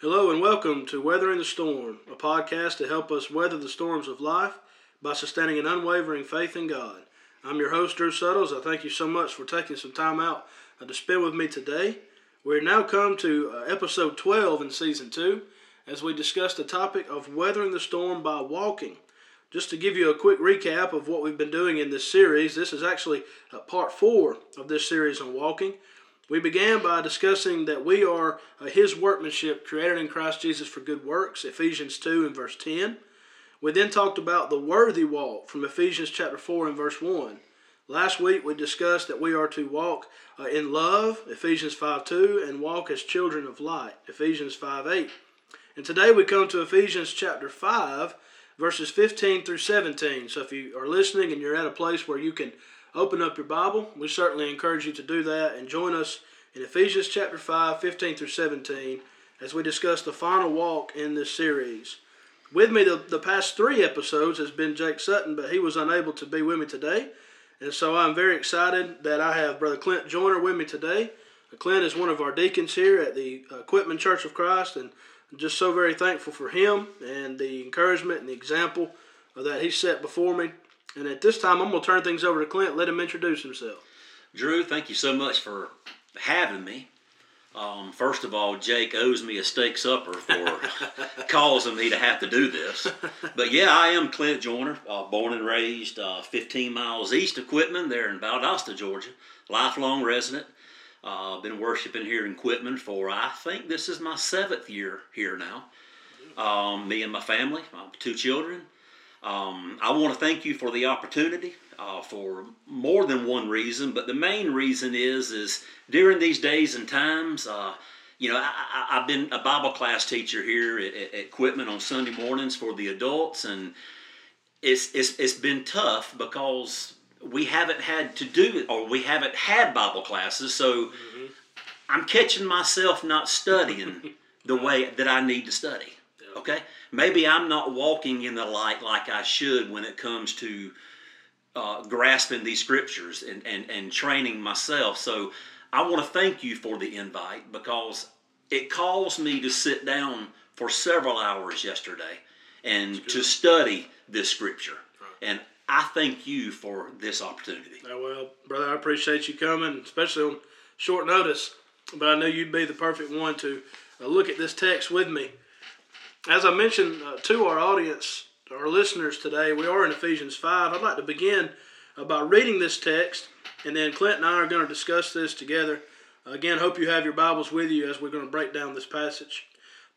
Hello and welcome to Weathering the Storm, a podcast to help us weather the storms of life by sustaining an unwavering faith in God. I'm your host, Drew Suttles. I thank you so much for taking some time out uh, to spend with me today. We're now come to uh, episode 12 in season 2 as we discuss the topic of weathering the storm by walking. Just to give you a quick recap of what we've been doing in this series, this is actually uh, part 4 of this series on walking. We began by discussing that we are uh, His workmanship created in Christ Jesus for good works, Ephesians 2 and verse 10. We then talked about the worthy walk from Ephesians chapter 4 and verse 1. Last week we discussed that we are to walk uh, in love, Ephesians 5 2, and walk as children of light, Ephesians 5 8. And today we come to Ephesians chapter 5, verses 15 through 17. So if you are listening and you're at a place where you can open up your Bible, we certainly encourage you to do that and join us in Ephesians chapter 5, 15 through 17, as we discuss the final walk in this series. With me the, the past three episodes has been Jake Sutton, but he was unable to be with me today. And so I'm very excited that I have Brother Clint Joyner with me today. Uh, Clint is one of our deacons here at the Quitman Church of Christ, and I'm just so very thankful for him and the encouragement and the example that he set before me and at this time, I'm going to turn things over to Clint. Let him introduce himself. Drew, thank you so much for having me. Um, first of all, Jake owes me a steak supper for causing me to have to do this. But yeah, I am Clint Joyner, uh, born and raised uh, 15 miles east of Quitman, there in Valdosta, Georgia. Lifelong resident. Uh, been worshiping here in Quitman for I think this is my seventh year here now. Um, me and my family, my two children. Um, I want to thank you for the opportunity uh, for more than one reason, but the main reason is is during these days and times. Uh, you know, I, have been a Bible class teacher here at, at Quitman on Sunday mornings for the adults, and it's it's it's been tough because we haven't had to do it, or we haven't had Bible classes. So mm-hmm. I'm catching myself not studying the way that I need to study. Okay, maybe I'm not walking in the light like I should when it comes to uh, grasping these scriptures and, and, and training myself. So I want to thank you for the invite because it caused me to sit down for several hours yesterday and to study this scripture. Right. And I thank you for this opportunity. Well, brother, I appreciate you coming, especially on short notice. But I knew you'd be the perfect one to uh, look at this text with me as I mentioned uh, to our audience, our listeners today, we are in Ephesians 5. I'd like to begin uh, by reading this text, and then Clint and I are going to discuss this together. Again, hope you have your Bibles with you as we're going to break down this passage.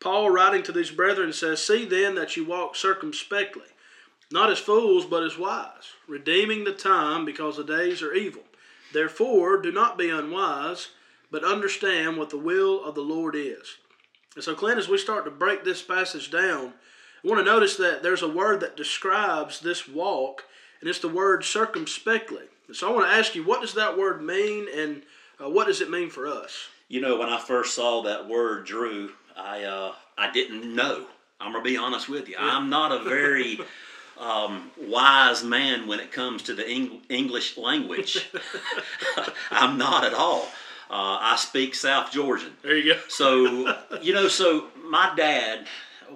Paul, writing to these brethren, says, See then that you walk circumspectly, not as fools, but as wise, redeeming the time because the days are evil. Therefore, do not be unwise, but understand what the will of the Lord is. And so, Clint, as we start to break this passage down, I want to notice that there's a word that describes this walk, and it's the word circumspectly. And so, I want to ask you, what does that word mean, and uh, what does it mean for us? You know, when I first saw that word, Drew, I uh, I didn't know. I'm gonna be honest with you. I'm not a very um, wise man when it comes to the Eng- English language. I'm not at all. Uh, I speak South Georgian. There you go. so, you know, so my dad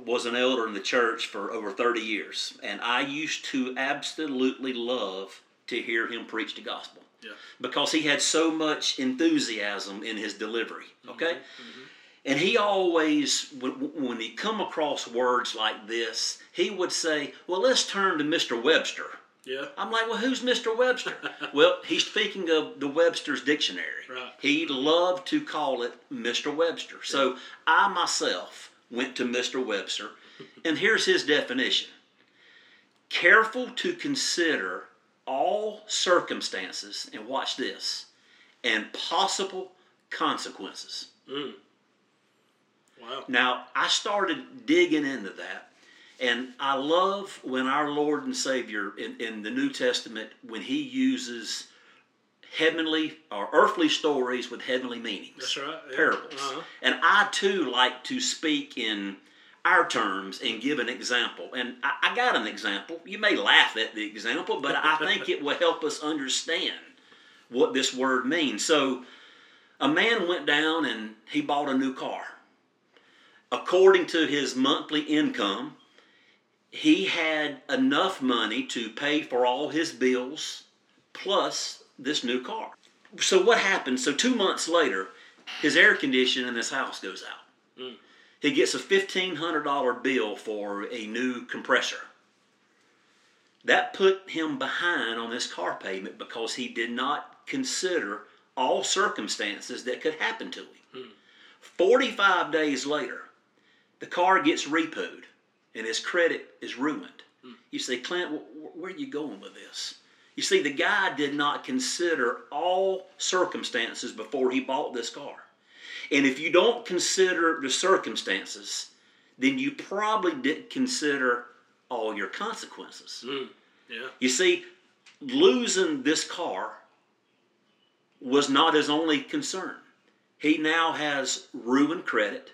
was an elder in the church for over 30 years, and I used to absolutely love to hear him preach the gospel. Yeah. Because he had so much enthusiasm in his delivery. Mm-hmm. Okay? Mm-hmm. And he always, when, when he come across words like this, he would say, Well, let's turn to Mr. Webster. Yeah. I'm like, well, who's Mr. Webster? well, he's speaking of the Webster's dictionary. Right. He loved to call it Mr. Webster. Yeah. So I myself went to Mr. Webster, and here's his definition careful to consider all circumstances, and watch this, and possible consequences. Mm. Wow. Now, I started digging into that and I love when our Lord and Savior in, in the New Testament, when He uses heavenly or earthly stories with heavenly meanings. That's right. Yeah. Parables. Uh-huh. And I too like to speak in our terms and give an example. And I, I got an example. You may laugh at the example, but I think it will help us understand what this word means. So, a man went down and he bought a new car. according to his monthly income, he had enough money to pay for all his bills plus this new car. So what happened? So two months later, his air conditioning in this house goes out. Mm. He gets a fifteen hundred dollar bill for a new compressor. That put him behind on this car payment because he did not consider all circumstances that could happen to him. Mm. 45 days later, the car gets repoed and his credit is ruined. Mm. You say, Clint, where are you going with this? You see, the guy did not consider all circumstances before he bought this car. And if you don't consider the circumstances, then you probably didn't consider all your consequences. Mm. Yeah. You see, losing this car was not his only concern. He now has ruined credit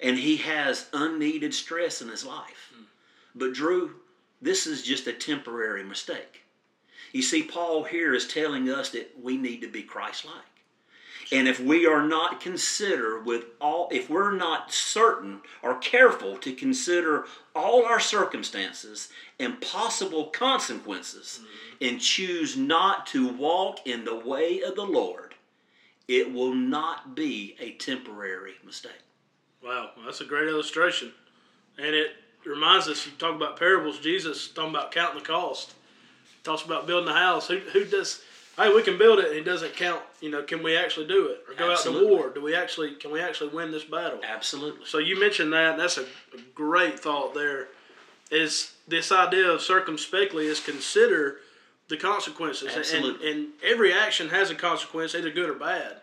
and he has unneeded stress in his life. Hmm. But, Drew, this is just a temporary mistake. You see, Paul here is telling us that we need to be Christ like. And if we are not consider with all, if we're not certain or careful to consider all our circumstances and possible consequences hmm. and choose not to walk in the way of the Lord, it will not be a temporary mistake. Wow, well, that's a great illustration, and it reminds us. You talk about parables. Jesus talking about counting the cost. Talks about building a house. Who who does? Hey, we can build it, and he doesn't count. You know, can we actually do it, or go Absolutely. out to war? Do we actually? Can we actually win this battle? Absolutely. So you mentioned that. And that's a, a great thought. There is this idea of circumspectly is consider the consequences, Absolutely. And, and every action has a consequence, either good or bad.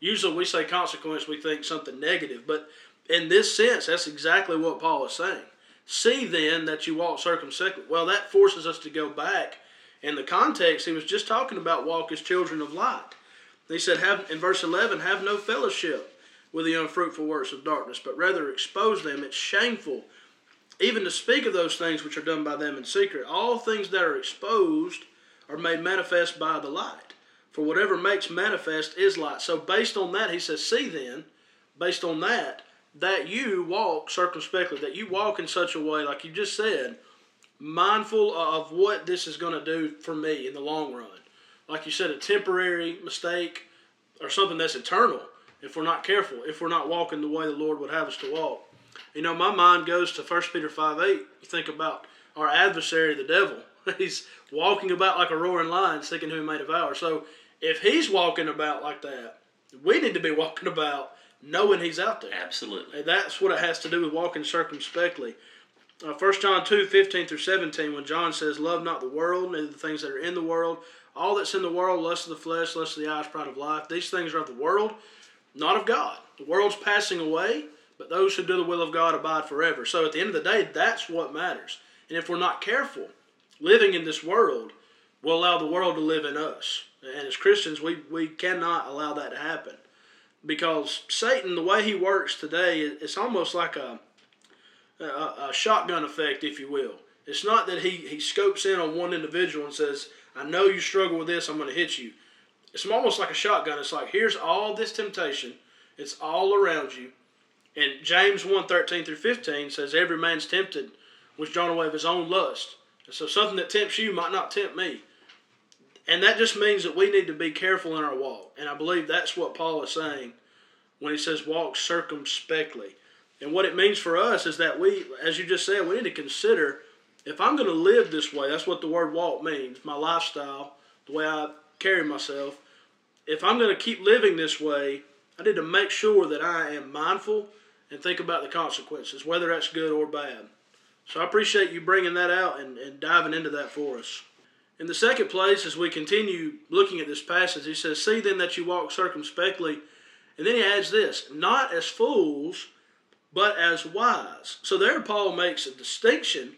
Usually, we say consequence, we think something negative, but in this sense, that's exactly what Paul is saying. See then that you walk circumspectly. Well, that forces us to go back. In the context, he was just talking about walk as children of light. He said, "Have in verse eleven, have no fellowship with the unfruitful works of darkness, but rather expose them. It's shameful, even to speak of those things which are done by them in secret. All things that are exposed are made manifest by the light. For whatever makes manifest is light. So based on that, he says, see then, based on that, that you walk circumspectly, that you walk in such a way, like you just said, mindful of what this is going to do for me in the long run. Like you said, a temporary mistake or something that's eternal if we're not careful, if we're not walking the way the Lord would have us to walk. You know, my mind goes to 1 Peter 5 8. You think about our adversary, the devil. He's walking about like a roaring lion, seeking whom he may devour. So if he's walking about like that, we need to be walking about knowing he's out there. Absolutely. And that's what it has to do with walking circumspectly. Uh, 1 John 2, 15 through 17, when John says, Love not the world, neither the things that are in the world. All that's in the world, lust of the flesh, lust of the eyes, pride of life. These things are of the world, not of God. The world's passing away, but those who do the will of God abide forever. So at the end of the day, that's what matters. And if we're not careful, living in this world will allow the world to live in us. And as Christians, we, we cannot allow that to happen. Because Satan, the way he works today, it's almost like a, a, a shotgun effect, if you will. It's not that he, he scopes in on one individual and says, I know you struggle with this, I'm going to hit you. It's almost like a shotgun. It's like, here's all this temptation, it's all around you. And James 1 13 through 15 says, Every man's tempted, was drawn away of his own lust. And so something that tempts you might not tempt me. And that just means that we need to be careful in our walk. And I believe that's what Paul is saying when he says walk circumspectly. And what it means for us is that we, as you just said, we need to consider if I'm going to live this way, that's what the word walk means, my lifestyle, the way I carry myself. If I'm going to keep living this way, I need to make sure that I am mindful and think about the consequences, whether that's good or bad. So I appreciate you bringing that out and, and diving into that for us. In the second place, as we continue looking at this passage, he says, See then that you walk circumspectly. And then he adds this, not as fools, but as wise. So there, Paul makes a distinction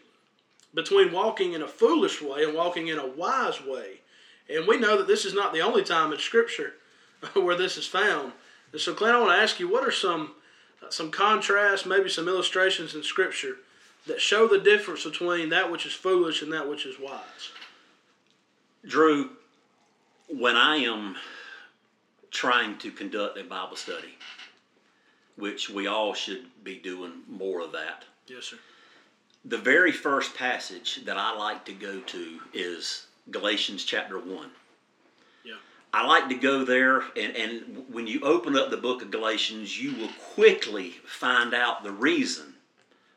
between walking in a foolish way and walking in a wise way. And we know that this is not the only time in Scripture where this is found. And so, Clint, I want to ask you, what are some some contrasts, maybe some illustrations in Scripture that show the difference between that which is foolish and that which is wise? Drew, when I am trying to conduct a Bible study, which we all should be doing more of that. Yes, sir. The very first passage that I like to go to is Galatians chapter 1. Yeah. I like to go there, and, and when you open up the book of Galatians, you will quickly find out the reason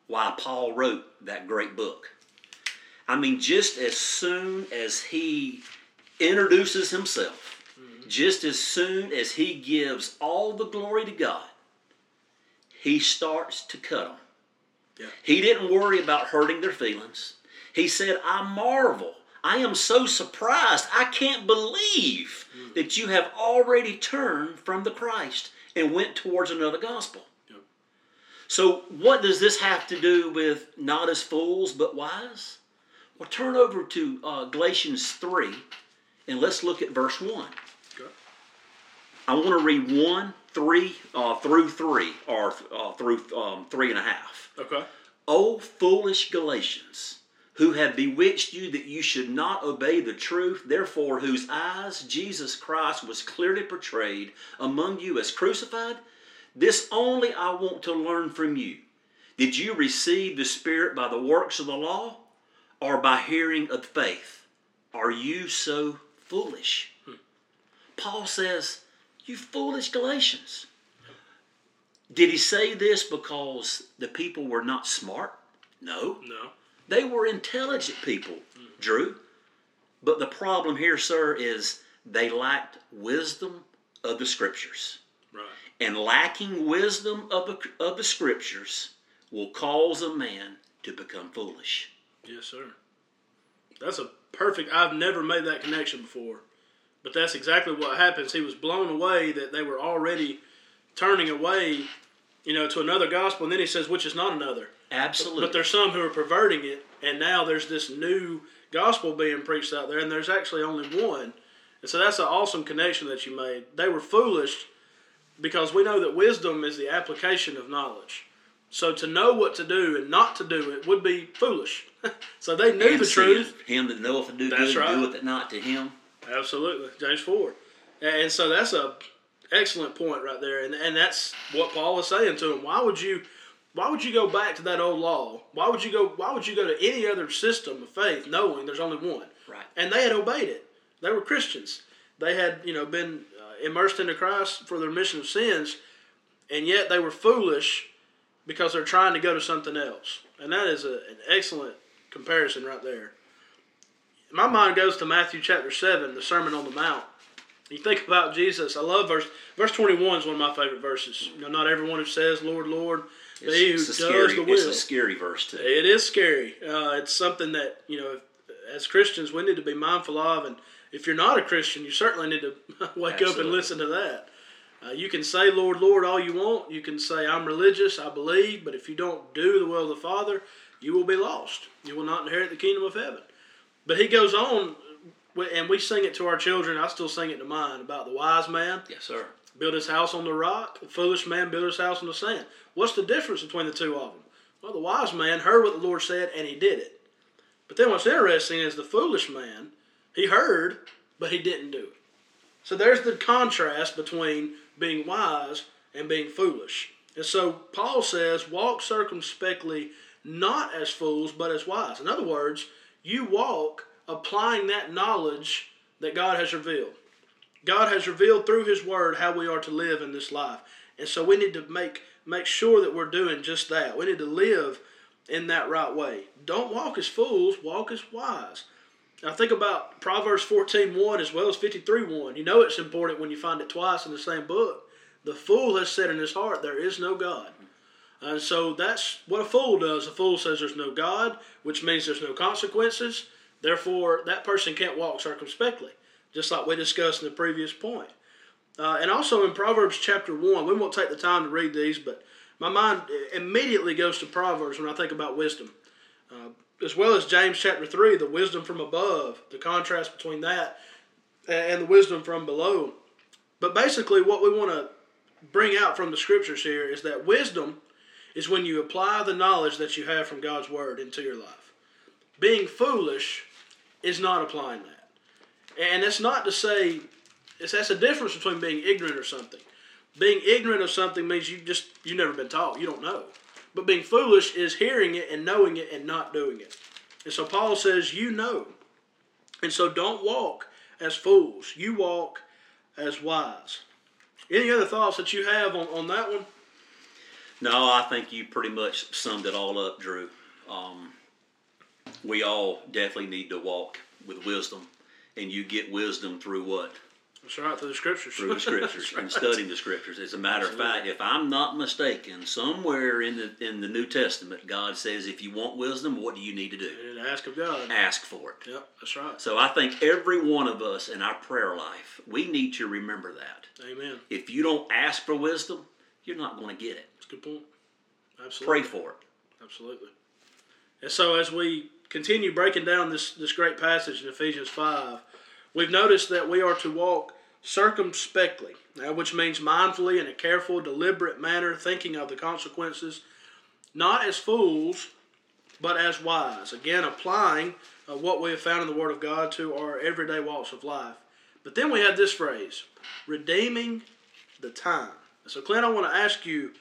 why Paul wrote that great book. I mean, just as soon as he introduces himself, mm-hmm. just as soon as he gives all the glory to God, he starts to cut them. Yeah. He didn't worry about hurting their feelings. He said, I marvel. I am so surprised. I can't believe mm. that you have already turned from the Christ and went towards another gospel. Yep. So, what does this have to do with not as fools but wise? Well, turn over to uh, Galatians 3 and let's look at verse 1. Okay. I want to read 1, 3, uh, through 3, or uh, through um, 3 and a half. Okay. O foolish Galatians, who have bewitched you that you should not obey the truth, therefore whose eyes Jesus Christ was clearly portrayed among you as crucified, this only I want to learn from you. Did you receive the Spirit by the works of the law, or by hearing of faith? Are you so foolish? Hmm. Paul says, You foolish Galatians. Did he say this because the people were not smart? No. No. They were intelligent people, hmm. Drew. But the problem here, sir, is they lacked wisdom of the scriptures. Right. And lacking wisdom of the, of the scriptures will cause a man to become foolish. Yes, sir. That's a perfect. I've never made that connection before, but that's exactly what happens. He was blown away that they were already turning away, you know, to another gospel, and then he says, which is not another. Absolutely. But there's some who are perverting it, and now there's this new gospel being preached out there, and there's actually only one. And so that's an awesome connection that you made. They were foolish because we know that wisdom is the application of knowledge. So to know what to do and not to do it would be foolish. so they knew And the truth. Him that knoweth to do That's good, right. doeth it not to him. Absolutely, James Ford. And so that's a excellent point right there, and and that's what Paul was saying to him. Why would you, why would you go back to that old law? Why would you go? Why would you go to any other system of faith, knowing there's only one? Right. And they had obeyed it. They were Christians. They had you know been uh, immersed into Christ for the remission of sins, and yet they were foolish because they're trying to go to something else. And that is a, an excellent comparison right there my mind goes to Matthew chapter 7, the Sermon on the Mount. You think about Jesus. I love verse verse 21 is one of my favorite verses. You know, not everyone who says, Lord, Lord, but he who It's, does scary, the will. it's a scary verse too. It is scary. Uh, it's something that, you know, as Christians, we need to be mindful of. And if you're not a Christian, you certainly need to wake up and listen to that. Uh, you can say, Lord, Lord, all you want. You can say, I'm religious, I believe. But if you don't do the will of the Father, you will be lost. You will not inherit the kingdom of heaven. But he goes on, and we sing it to our children. I still sing it to mine about the wise man Yes, sir. built his house on the rock. The foolish man built his house on the sand. What's the difference between the two of them? Well, the wise man heard what the Lord said and he did it. But then what's interesting is the foolish man, he heard, but he didn't do it. So there's the contrast between being wise and being foolish. And so Paul says, walk circumspectly, not as fools, but as wise. In other words, you walk applying that knowledge that God has revealed. God has revealed through His Word how we are to live in this life, and so we need to make make sure that we're doing just that. We need to live in that right way. Don't walk as fools; walk as wise. Now think about Proverbs 14:1 as well as 53:1. You know it's important when you find it twice in the same book. The fool has said in his heart, "There is no God." And so that's what a fool does. A fool says there's no God, which means there's no consequences. Therefore, that person can't walk circumspectly, just like we discussed in the previous point. Uh, and also in Proverbs chapter 1, we won't take the time to read these, but my mind immediately goes to Proverbs when I think about wisdom. Uh, as well as James chapter 3, the wisdom from above, the contrast between that and the wisdom from below. But basically, what we want to bring out from the scriptures here is that wisdom is when you apply the knowledge that you have from God's word into your life. Being foolish is not applying that. And that's not to say it's that's a difference between being ignorant or something. Being ignorant of something means you just you've never been taught. You don't know. But being foolish is hearing it and knowing it and not doing it. And so Paul says, you know. And so don't walk as fools. You walk as wise. Any other thoughts that you have on, on that one? No, I think you pretty much summed it all up, Drew. Um, we all definitely need to walk with wisdom, and you get wisdom through what? That's right, through the scriptures. Through the scriptures right. and studying the scriptures. As a matter Absolutely. of fact, if I'm not mistaken, somewhere in the in the New Testament, God says, if you want wisdom, what do you need to do? And ask of God. Ask for it. Yep, that's right. So I think every one of us in our prayer life, we need to remember that. Amen. If you don't ask for wisdom, you're not going to get it. That's a good point. Absolutely. Pray for it. Absolutely. And so as we continue breaking down this, this great passage in Ephesians 5, we've noticed that we are to walk circumspectly, which means mindfully in a careful, deliberate manner, thinking of the consequences, not as fools, but as wise. Again, applying uh, what we have found in the Word of God to our everyday walks of life. But then we have this phrase, redeeming the time. So, Clint, I want to ask you,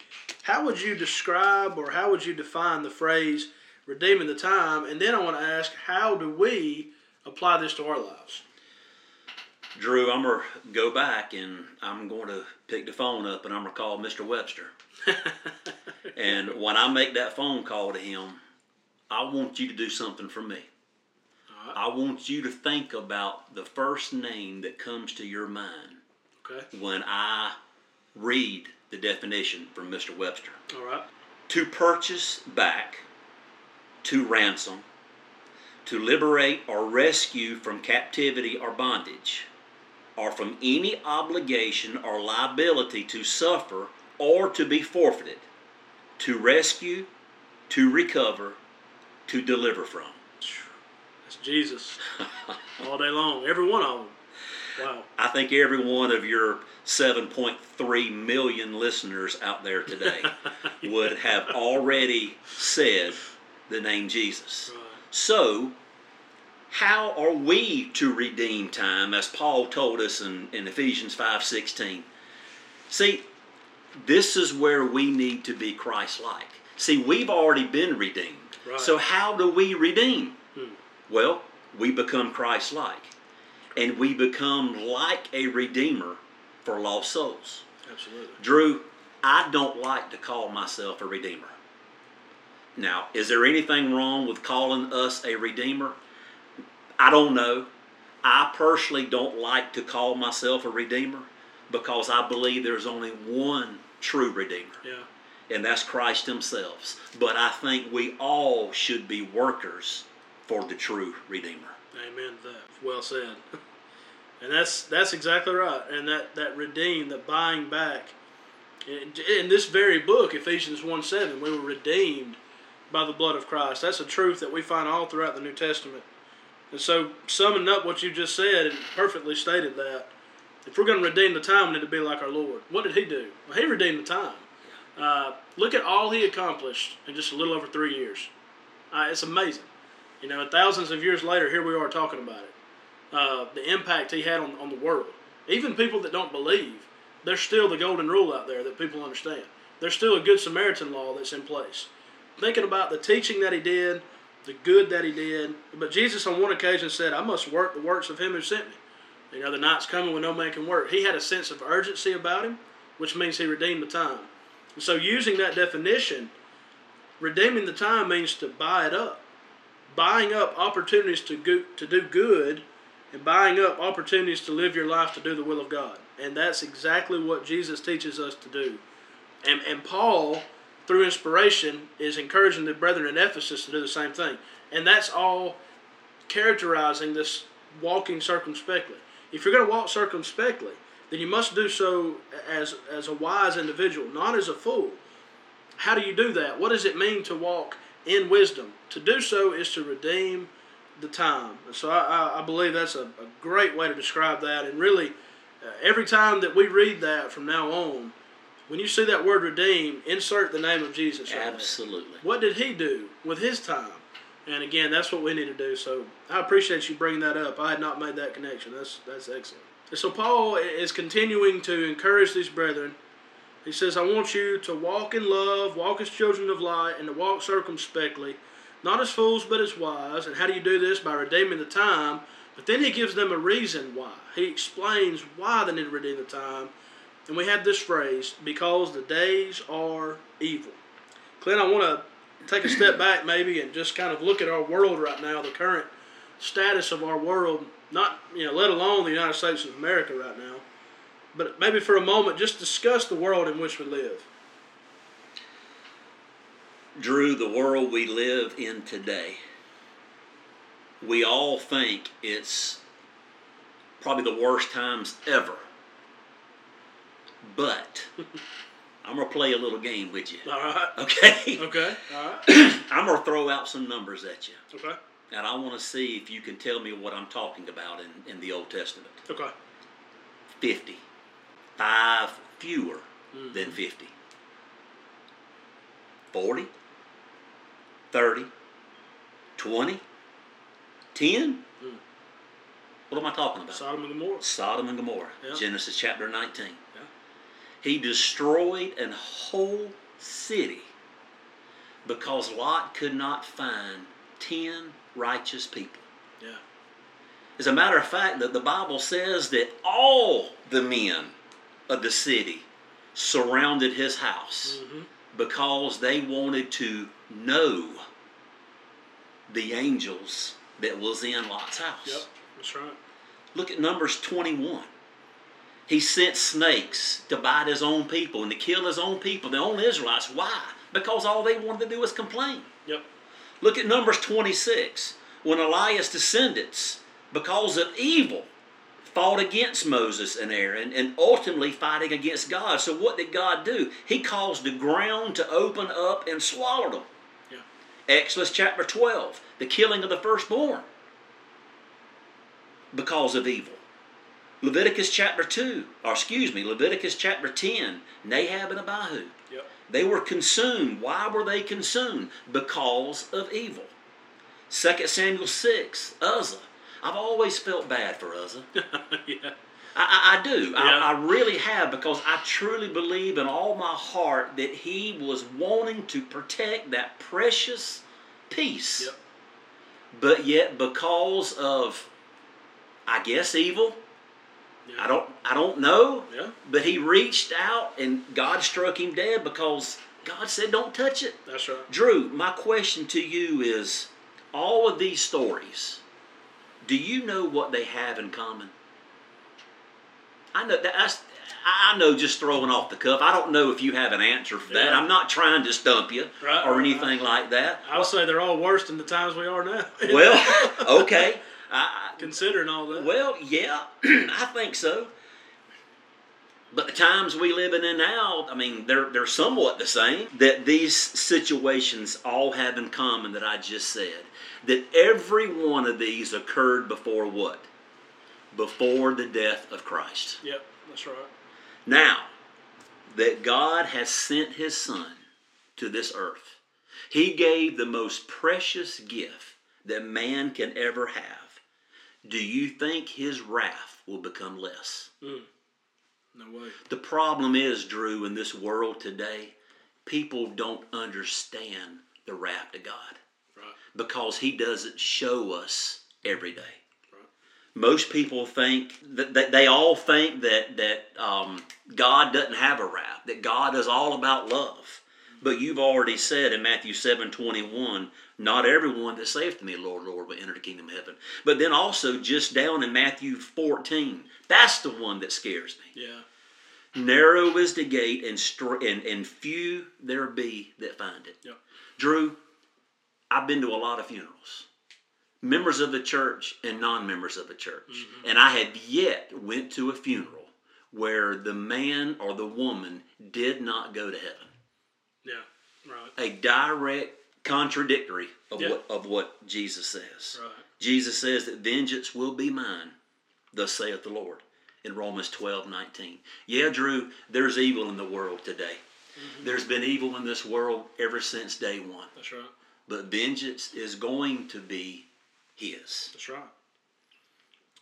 how would you describe or how would you define the phrase redeeming the time? And then I want to ask, how do we apply this to our lives? Drew, I'm going to go back and I'm going to pick the phone up and I'm going to call Mr. Webster. and when I make that phone call to him, I want you to do something for me. Right. I want you to think about the first name that comes to your mind Okay. when I read the definition from Mr. Webster. All right. To purchase back, to ransom, to liberate or rescue from captivity or bondage, or from any obligation or liability to suffer or to be forfeited, to rescue, to recover, to deliver from. That's Jesus all day long. Every one of them. Wow. I think every one of your 7.3 million listeners out there today would have already said the name Jesus. Right. So, how are we to redeem time as Paul told us in, in Ephesians 5:16? See, this is where we need to be Christ-like. See, we've already been redeemed. Right. So how do we redeem? Hmm. Well, we become Christ-like. And we become like a redeemer for lost souls. Absolutely. Drew, I don't like to call myself a redeemer. Now, is there anything wrong with calling us a redeemer? I don't know. I personally don't like to call myself a redeemer because I believe there's only one true redeemer, Yeah. and that's Christ Himself. But I think we all should be workers for the true redeemer. Amen. Well said. And that's that's exactly right. And that that redeem, that buying back. In, in this very book, Ephesians one seven, we were redeemed by the blood of Christ. That's a truth that we find all throughout the New Testament. And so, summing up what you just said, and perfectly stated that, if we're going to redeem the time, we need to be like our Lord. What did He do? Well, He redeemed the time. Uh, look at all He accomplished in just a little over three years. Uh, it's amazing. You know, thousands of years later, here we are talking about it. Uh, the impact he had on, on the world. Even people that don't believe, there's still the golden rule out there that people understand. There's still a good Samaritan law that's in place. Thinking about the teaching that he did, the good that he did. But Jesus, on one occasion, said, I must work the works of him who sent me. You know, the night's coming when no man can work. He had a sense of urgency about him, which means he redeemed the time. And so, using that definition, redeeming the time means to buy it up. Buying up opportunities to, go, to do good and buying up opportunities to live your life to do the will of God. And that's exactly what Jesus teaches us to do. And, and Paul, through inspiration, is encouraging the brethren in Ephesus to do the same thing. And that's all characterizing this walking circumspectly. If you're going to walk circumspectly, then you must do so as, as a wise individual, not as a fool. How do you do that? What does it mean to walk in wisdom? To do so is to redeem the time. So I, I, believe that's a, a great way to describe that. And really, uh, every time that we read that from now on, when you see that word redeem, insert the name of Jesus. right there. Absolutely. What did he do with his time? And again, that's what we need to do. So I appreciate you bringing that up. I had not made that connection. That's that's excellent. And so Paul is continuing to encourage these brethren He says, I want you to walk in love, walk as children of light, and to walk circumspectly, not as fools, but as wise. And how do you do this? By redeeming the time. But then he gives them a reason why. He explains why they need to redeem the time. And we have this phrase, because the days are evil. Clint, I want to take a step back maybe and just kind of look at our world right now, the current status of our world, not, you know, let alone the United States of America right now. But maybe for a moment, just discuss the world in which we live. Drew, the world we live in today, we all think it's probably the worst times ever. But I'm going to play a little game with you. All right. Okay? Okay. All right. I'm going to throw out some numbers at you. Okay. And I want to see if you can tell me what I'm talking about in, in the Old Testament. Okay. 50. Five fewer Mhm. than 50. 40. 30. 20. 10. Mm. What am I talking about? Sodom and Gomorrah. Sodom and Gomorrah. Yeah. Genesis chapter 19. He destroyed an whole city because Lot could not find 10 righteous people. Yeah. As a matter of fact, that the Bible says that all the men of the city surrounded his house Mm-hmm. because they wanted to know the angels that was in Lot's house. Yep. That's right. Look at Numbers 21. He sent snakes to bite his own people and to kill his own people, the own Israelites. Why? Because all they wanted to do was complain. Yep. Look at Numbers 26. When Eliab's descendants, because of evil, fought against Moses and Aaron and ultimately fighting against God. So, what did God do? He caused the ground to open up and swallow them. Yeah. Exodus chapter 12, the killing of the firstborn because of evil. Leviticus chapter 2, or excuse me, Leviticus chapter 10, Nadab and Abihu. Yep. They were consumed. Why were they consumed? Because of evil. 2 Samuel 6, Uzzah. I've always felt bad for Uzzah. yeah. I, I, do. Yeah. I, I really have because I truly believe in all my heart that he was wanting to protect that precious piece. Yep. But yet, because of, I guess, evil, Yeah. I don't, I don't know. Yeah. But he reached out and God struck him dead because God said, "Don't touch it." That's right. Drew, my question to you is: all of these stories, do you know what they have in common? I know that's, I know just throwing off the cuff. I don't know if you have an answer for that. Yeah. I'm not trying to stump you Right, or right, anything like that. I would say they're all worse than the times we are now. Well, okay. I, considering all that. well, yeah, I think so. But the times we living in now, I mean, they're they're somewhat the same. That these situations all have in common that I just said. That every one of these occurred before what? Before the death of Christ. Yep. That's right. Now, that God has sent his son to this earth, he gave the most precious gift that man can ever have. Do you think his wrath will become less? No way. The problem is, Drew, in this world today, people don't understand the wrath of God Right. because he doesn't show us every day. Right. Most people think that, that they all think that that um, God doesn't have a wrath, that God is all about love. But you've already said in Matthew seven twenty one, not everyone that saith to me, Lord, Lord, will enter the kingdom of heaven. But then also just down in Matthew fourteen, that's the one that scares me. Yeah. Narrow is the gate, and str- and and few there be that find it. Yep. Drew, I've been to a lot of funerals, members of the church and non-members of the church, Mm-hmm. and I have yet went to a funeral where the man or the woman did not go to heaven. Yeah. Right. A direct contradictory of Yeah. what of what Jesus says. Right. Jesus says that vengeance will be mine, thus saith the Lord in Romans 12 19. Yeah, Drew, there's evil in the world today. Mm-hmm. There's been evil in this world ever since day one. That's right. But vengeance is going to be His. That's right.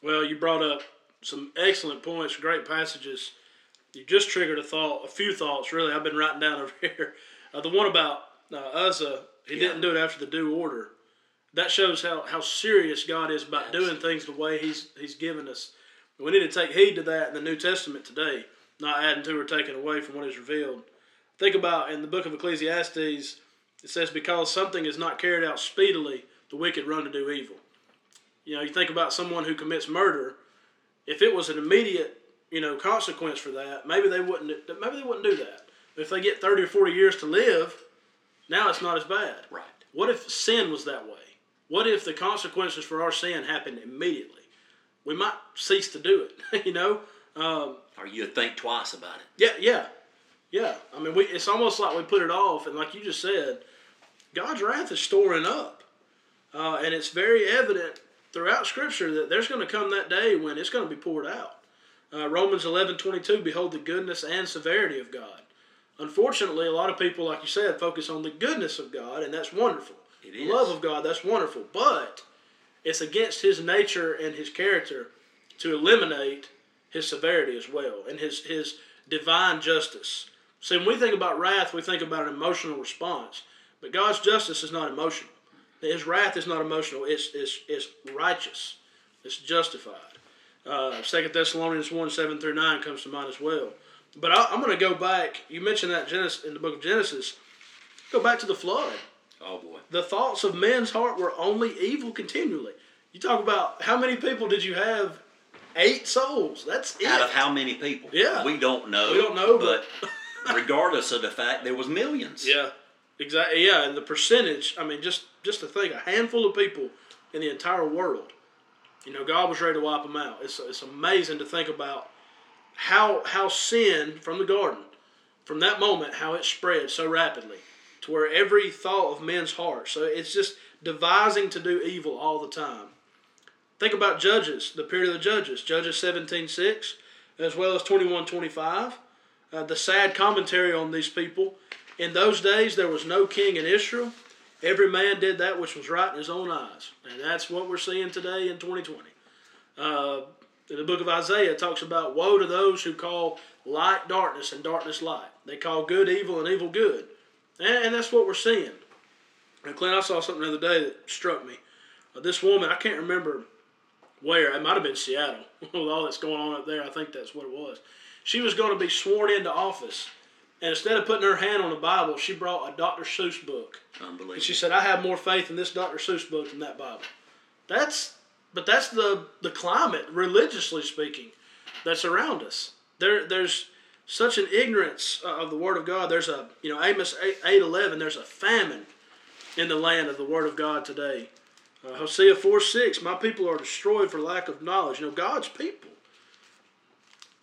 Well, you brought up some excellent points, great passages. you just triggered a thought, a few thoughts really. I've been writing down over here. Uh, the one about uh, Uzzah, he Yeah. didn't do it after the due order. That shows how, how serious God is about doing things the way He's He's given us. We need to take heed to that in the New Testament today, not adding to or taking away from what is revealed. Think about in the book of Ecclesiastes, it says, Because something is not carried out speedily, the wicked run to do evil. You know, you think about someone who commits murder, if it was an immediate, you know, consequence for that, maybe they wouldn't maybe they wouldn't do that. But if they get 30 or 40 years to live, now it's not as bad. Right. What if sin was that way? What if the consequences for our sin happened immediately? We might cease to do it, you know? Um, Or you'd think twice about it. yeah, yeah, yeah. I mean, we, it's almost like we put it off, and like you just said, God's wrath is storing up, uh, and it's very evident throughout Scripture that there's going to come that day when it's going to be poured out. Uh, Romans eleven twenty two, behold the goodness and severity of God. Unfortunately, a lot of people, like you said, focus on the goodness of God, and that's wonderful. It The love of God, that's wonderful, but it's against His nature and His character to eliminate His severity as well and His His divine justice. See, when we think about wrath, we think about an emotional response, but God's justice is not emotional. His wrath is not emotional. It's it's, it's righteous. It's justified. Uh, Second Thessalonians one seven through nine comes to mind as well. But I, I'm going to go back. You mentioned that Genesis in the book of Genesis. Go back to the flood Oh boy. the thoughts of men's heart were only evil continually. You talk about how many people did you have? Eight souls. That's it. Out of how many people? Yeah. We don't know. We don't know, but regardless of the fact, there was millions. yeah, exactly. Yeah, and the percentage. I mean, just just to think, a handful of people in the entire world. You know, God was ready to wipe them out. It's it's amazing to think about how how sin from the garden, from that moment, how it spread so rapidly to where every thought of men's hearts. So it's just devising to do evil all the time. Think about Judges, the period of the Judges, Judges seventeen six, as well as twenty one twenty five. Uh, the sad commentary on these people. In those days, there was no king in Israel. Every man did that which was right in his own eyes, and that's what we're seeing today in 2020. Uh, in the book of Isaiah, talks about woe to those who call light darkness and darkness light. They call good evil and evil good, and, and that's what we're seeing. And Clint, I saw something the other day that struck me. Uh, this woman, I can't remember where. It might have been Seattle with all that's going on up there. I think that's what it was. She was going to be sworn into office, and instead of putting her hand on the Bible, she brought a Dr. Seuss book. Unbelievable. And she said, "I have more faith in this Dr. Seuss book than that Bible." That's, but that's the the climate, religiously speaking, that's around us. There, there's such an ignorance uh, of the Word of God. There's a, you know, Amos eight, eight eleven. There's a famine in the land of the Word of God today. Uh, Hosea four six. My people are destroyed for lack of knowledge. You know, God's people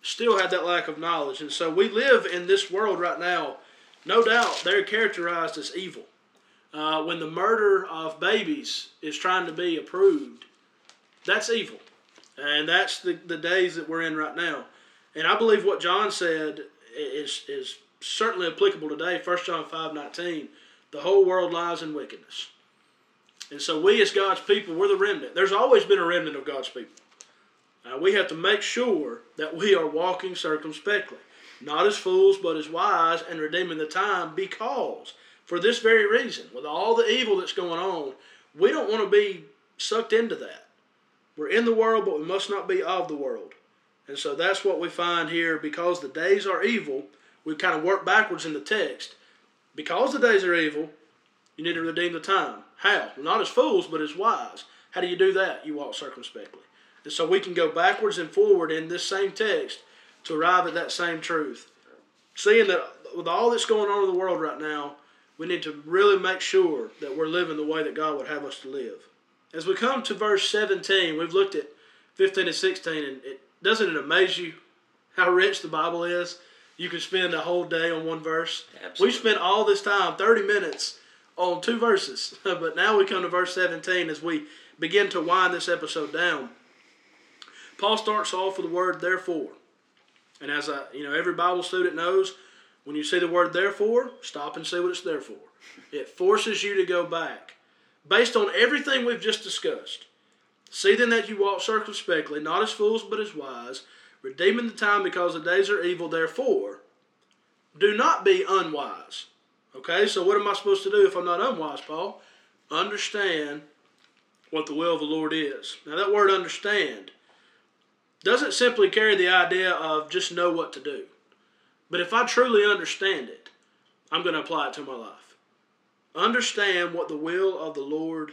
still had that lack of knowledge, and so we live in this world right now. No doubt, they're characterized as evil uh, when the murder of babies is trying to be approved, that's evil. And that's the, the days that we're in right now. And I believe what John said is, is certainly applicable today. 1 John 5 19. The whole world lies in wickedness. And so we as God's people, we're the remnant. There's always been a remnant of God's people. Uh, we have to make sure that we are walking circumspectly, not as fools, but as wise, and redeeming the time because, for this very reason, with all the evil that's going on, we don't want to be sucked into that. We're in the world, but we must not be of the world. And so that's what we find here because the days are evil. We kind of work backwards in the text. Because the days are evil, you need to redeem the time. How? Not as fools, but as wise. How do you do that? You walk circumspectly. And so we can go backwards and forward in this same text to arrive at that same truth. Seeing that with all that's going on in the world right now, we need to really make sure that we're living the way that God would have us to live. As we come to verse 17, we've looked at 15 and 16, and it doesn't it amaze you how rich the Bible is? You can spend a whole day on one verse. Absolutely. We've spent all this time, 30 minutes, on two verses. but now we come to verse 17 as we begin to wind this episode down. Paul starts off with the word therefore. And as I, you know, every Bible student knows, when you see the word therefore, stop and see what it's there for. It forces you to go back. Based on everything we've just discussed, see then that you walk circumspectly, not as fools but as wise, redeeming the time because the days are evil. Therefore, do not be unwise. Okay, so what am I supposed to do if I'm not unwise, Paul? Understand what the will of the Lord is. Now, that word understand doesn't simply carry the idea of just know what to do. But if I truly understand it, I'm going to apply it to my life. Understand what the will of the Lord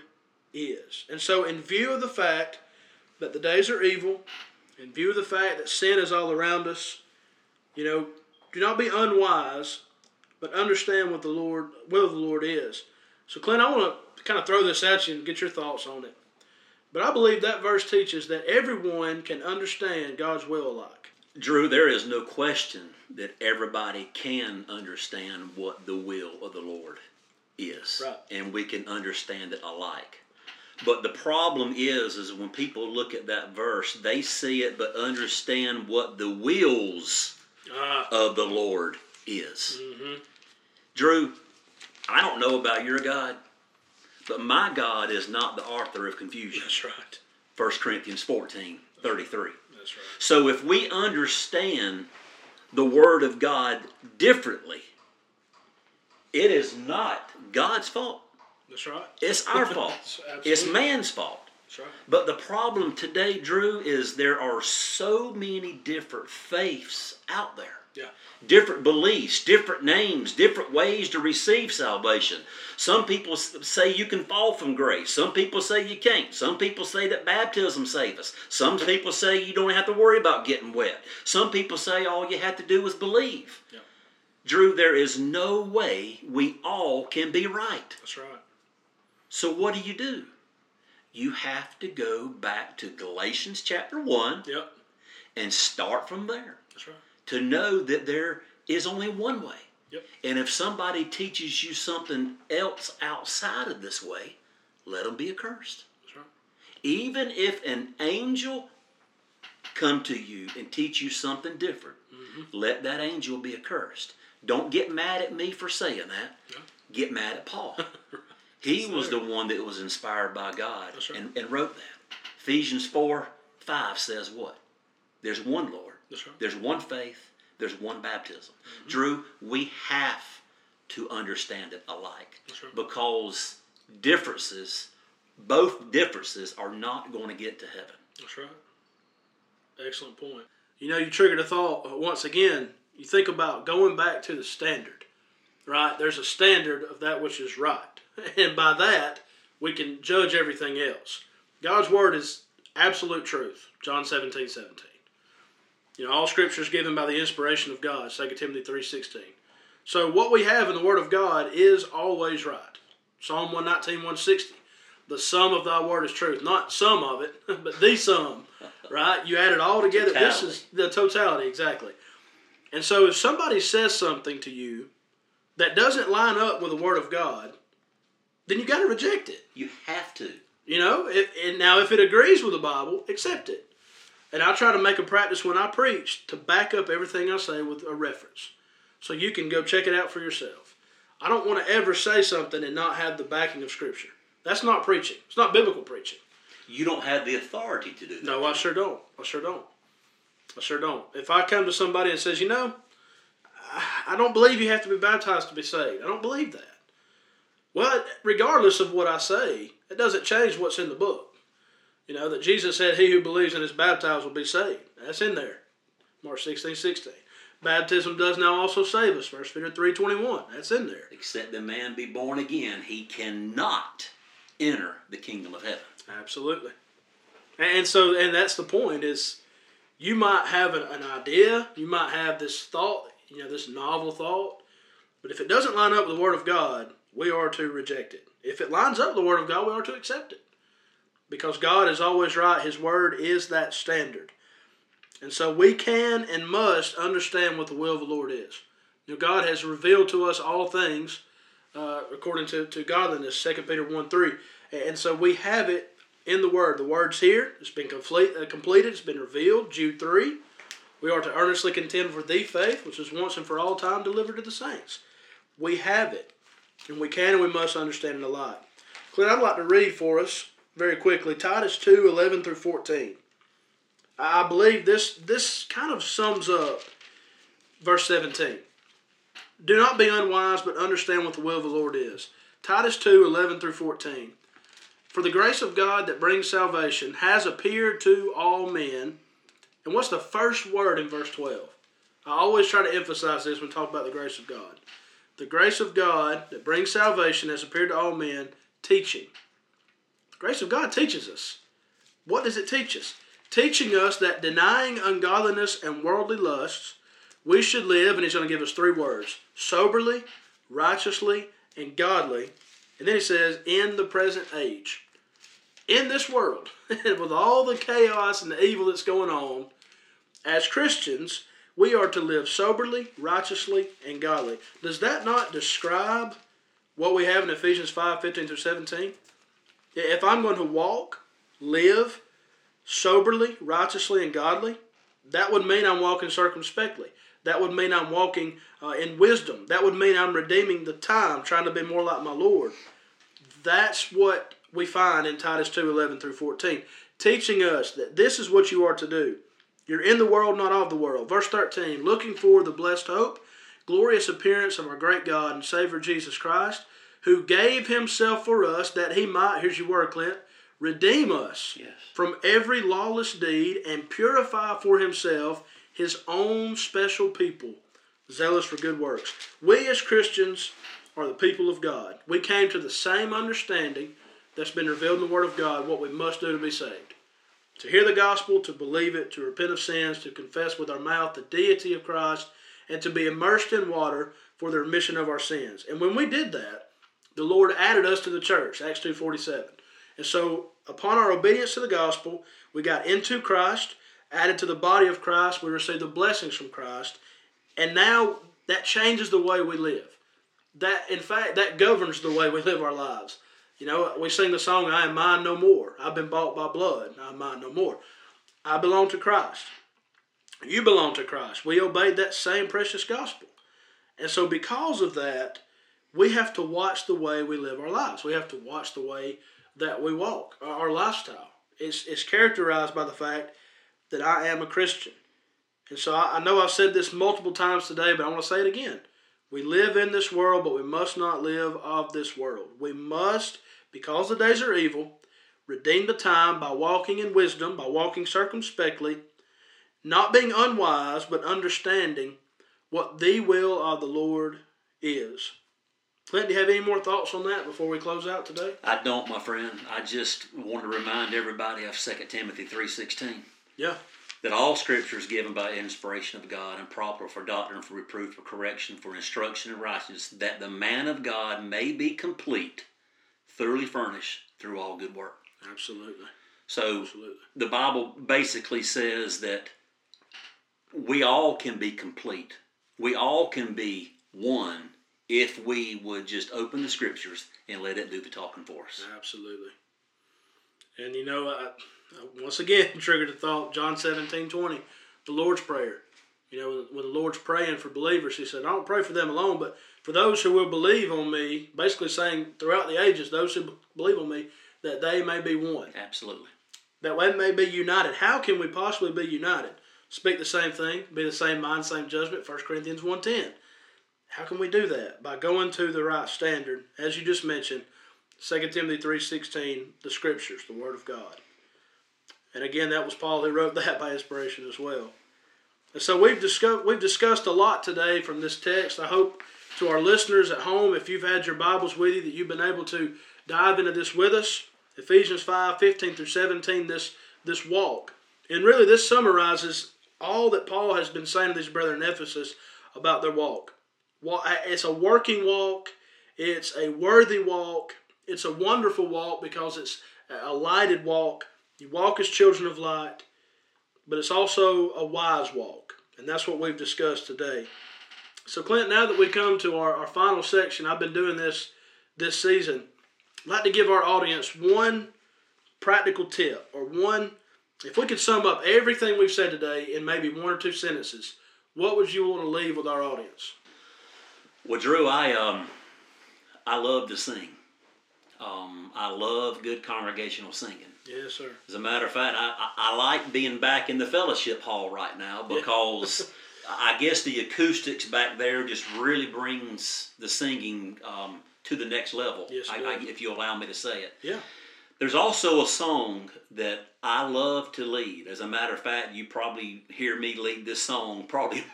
is. And so, in view of the fact that the days are evil, in view of the fact that sin is all around us, you know, do not be unwise, but understand what the Lord will of the Lord is. So, Clint, I want to kind of throw this at you and get your thoughts on it. But I believe that verse teaches that everyone can understand God's will alike. Drew, there is no question that everybody can understand what the will of the Lord is. Right. And we can understand it alike. But the problem is, is when people look at that verse, they see it but understand what the wills Ah, of the Lord is. mhm. Drew, I don't know about your God, but my God is not the author of confusion. that's right. 1 Corinthians 14, 33. That's right. So if we understand the Word of God differently, it is not God's fault. That's right. It's our fault. It's man's fault. That's right. But the problem today, Drew, is there are so many different faiths out there. Yeah. Different beliefs, different names, different ways to receive salvation. Some people say you can fall from grace. Some people say you can't. Some people say that baptism saves us. Some people say you don't have to worry about getting wet. Some people say all you have to do is believe. Yeah. Drew, there is no way we all can be right. That's right. So what do you do? You have to go back to Galatians chapter 1 Yep. and start from there That's right. to know that there is only one way. Yep. And if somebody teaches you something else outside of this way, let them be accursed. That's right. Even if an angel come to you and teach you something different, mm-hmm. let that angel be accursed. Don't get mad at me for saying that. Yeah. Get mad at Paul. he Yes, was sir. the one that was inspired by God right. and, and wrote that. Ephesians 4 5 says what? There's one Lord. That's right. There's one faith. There's one baptism. Mm-hmm. Drew, we have to understand it alike That's right. because differences, both differences, are not going to get to heaven. That's right. Excellent point. You know, you triggered a thought once again. You think about going back to the standard, right? There's a standard of that which is right. And by that, we can judge everything else. God's word is absolute truth. John 17, 17. You know, all scripture is given by the inspiration of God, 2 Timothy 3.16. So what we have in the word of God is always right. Psalm 119, 160. The sum of thy word is truth. Not some of it, but the sum, right? You add it all together. This is the totality, exactly. And so if somebody says something to you that doesn't line up with the word of God, then you got to reject it. You have to. You know, it, and now if it agrees with the Bible, accept it. And I try to make a practice when I preach to back up everything I say with a reference. So you can go check it out for yourself. I don't want to ever say something and not have the backing of Scripture. That's not preaching. It's not biblical preaching. You don't have the authority to do that. No, I sure don't. I sure don't. I sure don't. If I come to somebody and says, you know, I- I don't believe you have to be baptized to be saved. I don't believe that. Well, regardless of what I say, it doesn't change what's in the book. You know, that Jesus said, He who believes and is baptized will be saved. That's in there. Mark 16, 16. Baptism does now also save us. 1 Peter 3, 21. That's in there. Except the man be born again, he cannot enter the kingdom of heaven. Absolutely. And so, and that's the point is you might have an, an idea, you might have this thought, you know, this novel thought, but if it doesn't line up with the Word of God, we are to reject it. If it lines up with the Word of God, we are to accept it. Because God is always right. His Word is that standard. And so we can and must understand what the will of the Lord is. God has revealed to us all things uh, according to, to godliness, 2 Peter 1 3. And so we have it in the Word. The Word's here. It's been complete, uh, completed. It's been revealed. Jude 3. We are to earnestly contend for the faith, which is once and for all time delivered to the saints. We have it. And we can and we must understand it a lot. Clint, I'd like to read for us very quickly Titus 2 11 through 14. I believe this this kind of sums up verse 17. Do not be unwise, but understand what the will of the Lord is. Titus 2 11 through 14. For the grace of God that brings salvation has appeared to all men. And what's the first word in verse 12? I always try to emphasize this when we talk about the grace of God. The grace of God that brings salvation has appeared to all men, teaching. The grace of God teaches us. What does it teach us? Teaching us that denying ungodliness and worldly lusts, we should live, and he's going to give us three words soberly, righteously, and godly. And then he says, in the present age. In this world, with all the chaos and the evil that's going on, as Christians, we are to live soberly, righteously, and godly. Does that not describe what we have in Ephesians 5 15 through 17? If I'm going to walk, live soberly, righteously, and godly, that would mean I'm walking circumspectly. That would mean I'm walking uh, in wisdom. That would mean I'm redeeming the time, trying to be more like my Lord. That's what we find in Titus 2 11 through 14, teaching us that this is what you are to do. You're in the world, not of the world. Verse 13, looking for the blessed hope, glorious appearance of our great God and Savior Jesus Christ, who gave himself for us that he might, here's your word, Clint, redeem us Yes. from every lawless deed and purify for himself his own special people, zealous for good works. We as Christians are the people of God. We came to the same understanding that's been revealed in the Word of God what we must do to be saved. To hear the gospel, to believe it, to repent of sins, to confess with our mouth the deity of Christ, and to be immersed in water for the remission of our sins. And when we did that, the Lord added us to the church, Acts 2.47. And so upon our obedience to the gospel, we got into Christ, added to the body of Christ, we received the blessings from Christ, and now that changes the way we live. That in fact that governs the way we live our lives. You know, we sing the song I am mine no more. I've been bought by blood. I'm mine no more. I belong to Christ. You belong to Christ. We obeyed that same precious gospel. And so because of that, we have to watch the way we live our lives. We have to watch the way that we walk, our lifestyle. It's, it's characterized by the fact that I am a Christian. And so I, I know I've said this multiple times today, but I want to say it again. We live in this world, but we must not live of this world. We must, because the days are evil, redeem the time by walking in wisdom, by walking circumspectly, not being unwise, but understanding what the will of the Lord is. Clint, do you have any more thoughts on that before we close out today? I don't, my friend. I just want to remind everybody of 2 Timothy 3.16. Yeah. that all scripture is given by inspiration of God and proper for doctrine, for reproof, for correction, for instruction in righteousness, that the man of God may be complete, thoroughly furnished through all good work. Absolutely. So Absolutely. the Bible basically says that we all can be complete. We all can be one if we would just open the scriptures and let it do the talking for us. Absolutely. And you know, I, I once again triggered a thought. John 17, 20, the Lord's Prayer. You know, when the Lord's praying for believers, He said, I don't pray for them alone, but for those who will believe on me, basically saying throughout the ages, those who believe on me, that they may be one. Absolutely. That they may be united. How can we possibly be united? Speak the same thing, be the same mind, same judgment, 1 Corinthians 1.10. How can we do that? By going to the right standard, as you just mentioned, 2 Timothy 3.16, the Scriptures, the Word of God. And again, that was Paul who wrote that by inspiration as well. And so we've discussed, we've discussed a lot today from this text. I hope to our listeners at home, if you've had your Bibles with you, that you've been able to dive into this with us. Ephesians 5, 15 through 17, this, this walk. And really, this summarizes all that Paul has been saying to these brethren in Ephesus about their walk. It's a working walk. It's a worthy walk. It's a wonderful walk because it's a lighted walk. You walk as children of light, but it's also a wise walk. And that's what we've discussed today. So, Clint, now that we come to our, our final section, I've been doing this this season. I'd like to give our audience one practical tip or one, if we could sum up everything we've said today in maybe one or two sentences, what would you want to leave with our audience? Well, Drew, I um, I love to sing. Um, I love good congregational singing. Yes, sir. As a matter of fact, I, I, I like being back in the fellowship hall right now because I guess the acoustics back there just really brings the singing um, to the next level. Yes, I, I, if you allow me to say it. Yeah. There's also a song that I love to lead. As a matter of fact, you probably hear me lead this song probably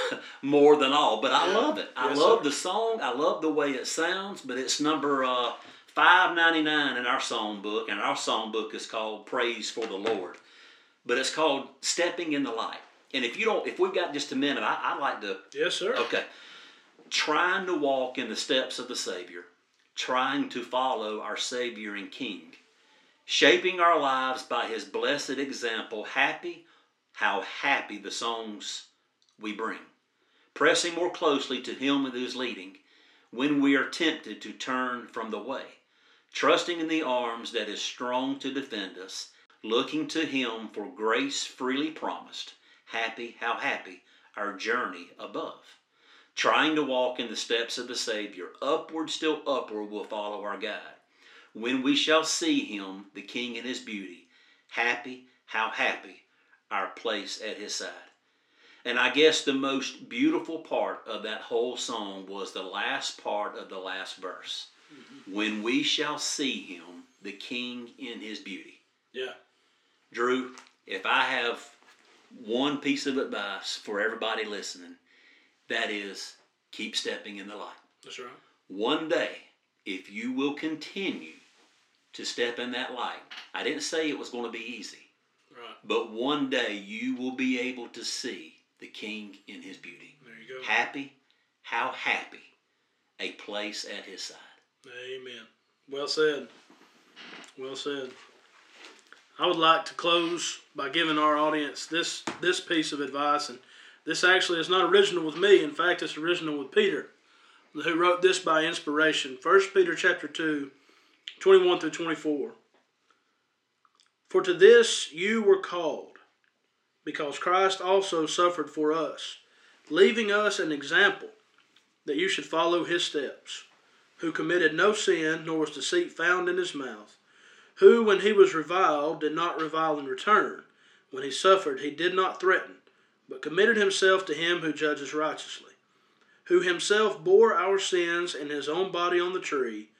more than all, but I Yeah. love it. I Yes, love sir. the song. I love the way it sounds, but it's number uh, 599 in our song book, and our song book is called Praise for the Lord. But it's called Stepping in the Light. And if you don't, if we've got just a minute, I, I'd like to Yes, sir. Okay. Trying to walk in the steps of the Savior, trying to follow our Savior and King, shaping our lives by His blessed example, happy, how happy the songs we bring, pressing more closely to Him with His leading when we are tempted to turn from the way, trusting in the arms that is strong to defend us, looking to Him for grace freely promised, happy, how happy our journey above trying to walk in the steps of the Savior. Upward, still upward, will follow our guide. When we shall see Him, the King in His beauty, happy, how happy, our place at His side. And I guess the most beautiful part of that whole song was the last part of the last verse. Mm-hmm. When we shall see Him, the King in His beauty. Yeah. Drew, if I have one piece of advice for everybody listening, that is keep stepping in the light. That's right. One day, if you will continue to step in that light, I didn't say it was going to be easy, Right. but one day you will be able to see the King in his beauty. There you go. Happy, how happy, a place at his side. Amen. Well said. Well said. I would like to close by giving our audience this this piece of advice, and this actually is not original with me. In fact, it's original with Peter, who wrote this by inspiration. First Peter chapter 2, 21 through 24. For to this you were called, because Christ also suffered for us, leaving us an example that you should follow his steps who committed no sin, nor was deceit found in his mouth, who, when he was reviled, did not revile in return. When he suffered, he did not threaten, but committed himself to him who judges righteously, who himself bore our sins in his own body on the tree,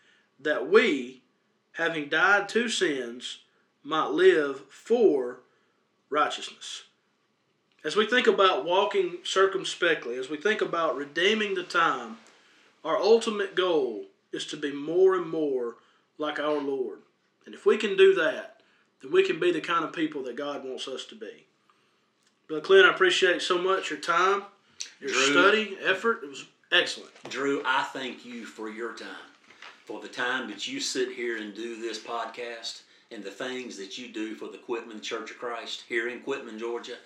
that we, having died to sins, might live for righteousness. As we think about walking circumspectly, as we think about redeeming the time, our ultimate goal is to be more and more like our Lord. And if we can do that, then we can be the kind of people that God wants us to be. Brother Clint, I appreciate so much your time, your Drew. study, effort. It was excellent. Drew, I thank you for your time, for the time that you sit here and do this podcast, and the things that you do for the Quitman Church of Christ here in Quitman, Georgia.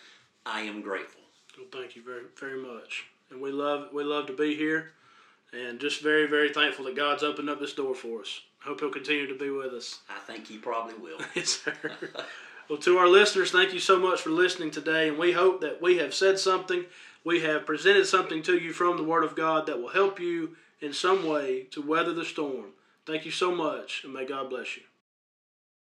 I am grateful. Well, thank you very, very much. And we love, we love to be here, and just very, very thankful that God's opened up this door for us. Hope He'll continue to be with us. I think he probably will. Yes, sir. well, to our listeners, thank you so much for listening today, and we hope that we have said something, we have presented something to you from the Word of God that will help you in some way to weather the storm. Thank you so much, and may God bless you.